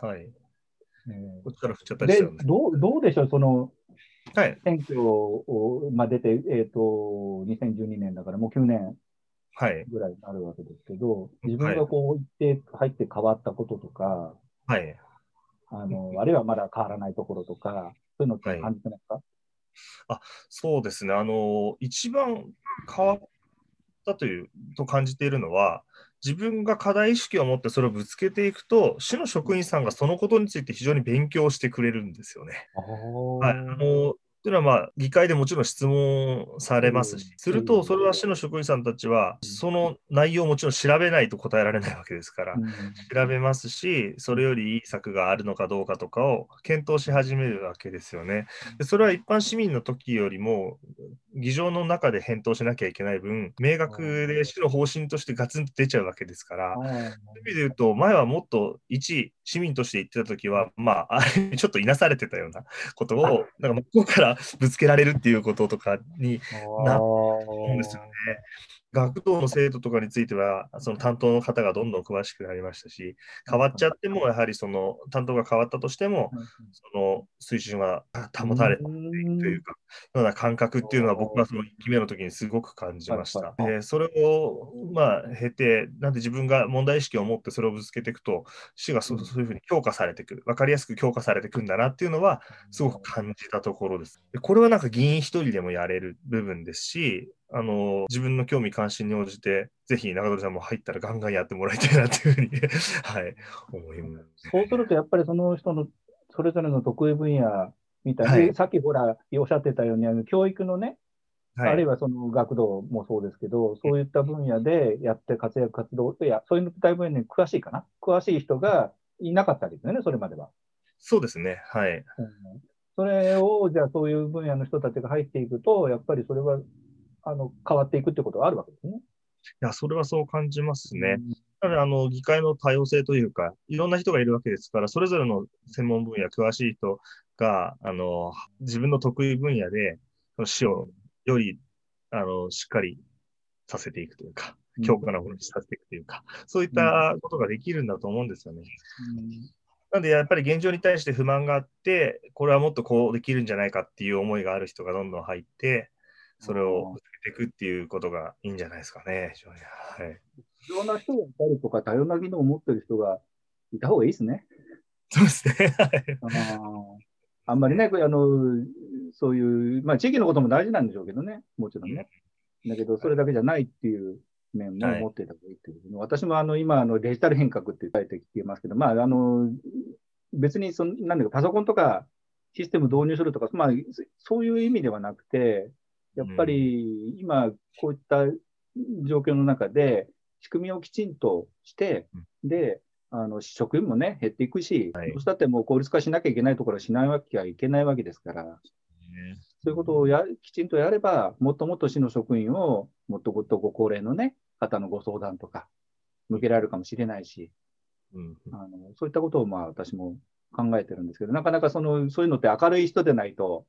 はい。えー、こっちから振っちゃったりしちゃうんで。どうどうでしょう、その、はい、選挙を、まあ、出て、えっ、ー、と、2012年だからもう9年ぐらいになるわけですけど、はい、自分がこう行って入って変わったこととか、はい、あの、あるいはまだ変わらないところとか、そういうのって感じてますか、はい、あそうですね、あの、一番変わったという、と感じているのは、自分が課題意識を持ってそれをぶつけていくと、市の職員さんがそのことについて非常に勉強してくれるんですよね。はい、あのというのは、まあ、議会でもちろん質問されますし、すると、それは市の職員さんたちは、その内容をもちろん調べないと答えられないわけですから、調べますし、それよりいい策があるのかどうかとかを検討し始めるわけですよね。でそれは一般市民の時よりも、議場の中で返答しなきゃいけない分、明確で市の方針としてガツンと出ちゃうわけですから、そういう意味で言うと、前はもっと一市民として言ってた時は、まあ、ちょっといなされてたようなことを、なんか向こうからぶつけられるっていうこととかになるんですよね。学童の制度とかについては、その担当の方がどんどん詳しくなりましたし、変わっちゃっても、やはりその担当が変わったとしても、その水準は保たれたというか、ような感覚っていうのは、僕はその1期目の時にすごく感じました。でそれを、まあ、経て、なんで自分が問題意識を持ってそれをぶつけていくと、市がそういうふうに強化されていく、分かりやすく強化されていくんだなっていうのは、すごく感じたところです。でこれはなんか議員一人でもやれる部分ですし、あの自分の興味関心に応じて、ぜひ中鳥さんも入ったらガンガンやってもらいたいなというふうに はい、思います、そうすると、やっぱりその人のそれぞれの得意分野みたいな、はい、さっきほらおっしゃってたように、あの教育のね、はい、あるいはその学童もそうですけど、そういった分野でやって活躍、活動、いや、そういう大分野に詳しいかな、詳しい人がいなかったですよね、それまでは。そうですね、はい。うん、それを、じゃあ、そういう分野の人たちが入っていくと、やっぱりそれはあの変わっていくってことがあるわけですね。いや、それはそう感じますね。ただ、あの、議会の多様性というか、いろんな人がいるわけですから、それぞれの専門分野、詳しい人が、あの、自分の得意分野で、その死をより、あの、しっかりさせていくというか、強化なものにさせていくというか、そういったことができるんだと思うんですよね。うんなんでやっぱり現状に対して不満があって、これはもっとこうできるんじゃないかっていう思いがある人がどんどん入って、それをていくっていうことがいいんじゃないですかね、非常に。はい。必要な人がいたりとか、多様な技能を持ってる人がいた方がいいですね。そうですね。あんまりね、あのそういう、まあ、地域のことも大事なんでしょうけどね、もちろんね。だけど、それだけじゃないっていう面も持っていた方がいいっていう、はい、私もあの今あの、デジタル変革って書いてきてますけど、まあ、あの別にそなんだかパソコンとかシステム導入するとか、まあ、そういう意味ではなくて、やっぱり今、こういった状況の中で、仕組みをきちんとして、で、あの職員もね、減っていくし、はい、どうしたってもう効率化しなきゃいけないところはしないわけはいけないわけですから、そういうことをやきちんとやれば、もっともっと市の職員を、もっともっとご高齢の、ね、方のご相談とか、向けられるかもしれないし、うん、あのそういったことをまあ私も考えてるんですけど、なかなかそのそういうのって明るい人でないと、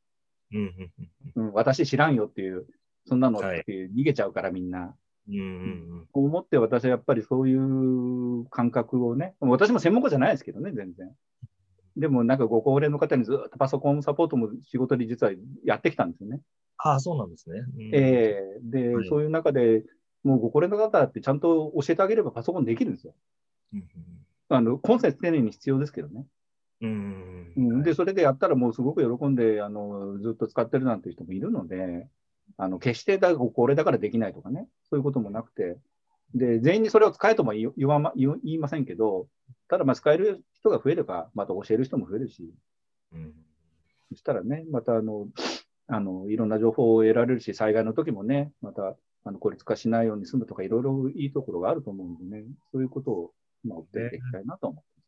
うん、私知らんよっていう、そんなのって逃げちゃうからみんな。うんうんうん、思って私はやっぱりそういう感覚をね、私も専門家じゃないですけどね、全然。でもなんかご高齢の方にずっとパソコンサポートも仕事に実はやってきたんですよね。ああ、そうなんですね。うん、ええー、で、はい、そういう中で、もうご高齢の方ってちゃんと教えてあげればパソコンできるんですよ。うん、あの、コンセント丁寧に必要ですけどね。うん、で、それでやったらもうすごく喜んで、あの、ずっと使ってるなんていう人もいるので、あの、決してだ、これだからできないとかね、そういうこともなくて、で、全員にそれを使えとも言わま言いませんけど、ただ、まあ、使える人が増えれば、また教える人も増えるし、うん、そしたらね、また、あの、あの、いろんな情報を得られるし、災害の時もね、また、あの、孤立化しないように済むとか、いろいろいいところがあると思うんでね、そういうことを、まあ、追っていきたいなと思って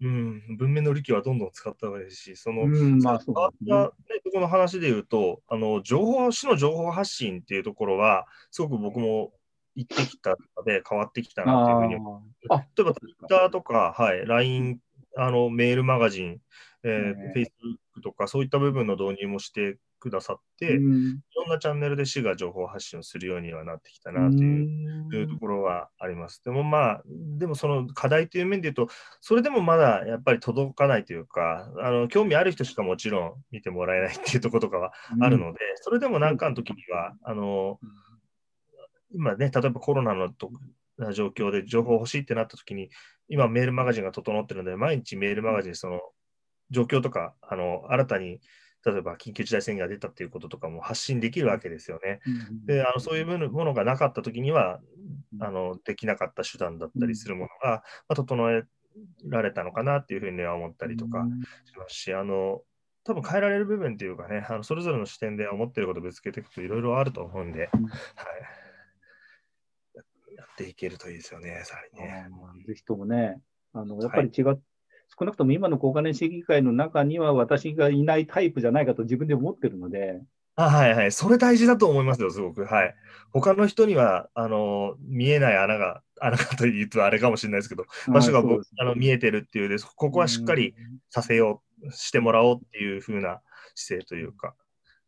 うん、文面の力はどんどん使った方がいいし、その、うん、まあそうね、とこの話で言うと、あの情報、市の情報発信っていうところは、すごく僕も行ってきたので変わってきたなというふうに思例えば Twitter とか、はい、LINE、あのメールマガジン、えー、Facebook とか、そういった部分の導入もしてくださって、いうんろんなチャンネルで市が情報発信をするようにはなってきたなという。ところはあります。でもまあ、でもその課題という面で言うと、それでもまだやっぱり届かないというか、あの興味ある人しかもちろん見てもらえないっていうところとかはあるので、それでも何かの時には、あの今ね、例えばコロナのと状況で情報欲しいってなった時に、今メールマガジンが整ってるので、毎日メールマガジンその状況とか、あの新たに例えば緊急事態宣言が出たっていうこととかも発信できるわけですよね。うんで、あのそういうものものがなかった時にはう、んあのできなかった手段だったりするものが、まあ、整えられたのかなっていうふうには思ったりとかしますし、あの多分変えられる部分っていうかね、あのそれぞれの視点で思ってることをぶつけていくといろいろあると思うんで、うん。はい、ややっていけるといいですよね、さらにね。ぜひともね、あのやっぱり違っ、少なくとも今の高金市議会の中には私がいないタイプじゃないかと自分で思ってるので、あはいはい、それ大事だと思いますよ、すごく。はい。他の人には、あの、見えない穴が、穴がというとあれかもしれないですけど、場所がぼあの見えてるっていうで、ここはしっかりさせよう、してもらおうっていう風な姿勢というか、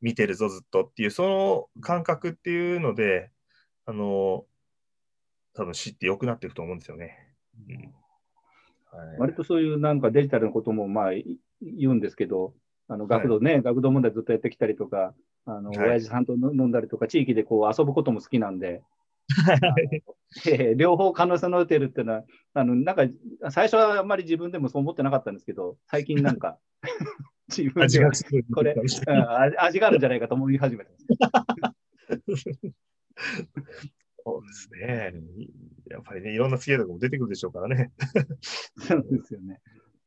見てるぞ、ずっとっていう、その感覚っていうので、あの、多分知って良くなっていくと思うんですよね。うんはい、割とそういうなんかデジタルのこともまあい言うんですけど、あの学童ね、学童問題ずっとやってきたりとか、あの、はい。親父さんと飲んだりとか、地域でこう遊ぶことも好きなんで、えー両方可能性の出てるっていうのは、あの、なんか、最初はあんまり自分でもそう思ってなかったんですけど、最近なんか、自分でこれ、うん味味があるんじゃないかと思い始めてます。そうですね。やっぱりね、いろんな強いとこも出てくるでしょうからね。そうですよね。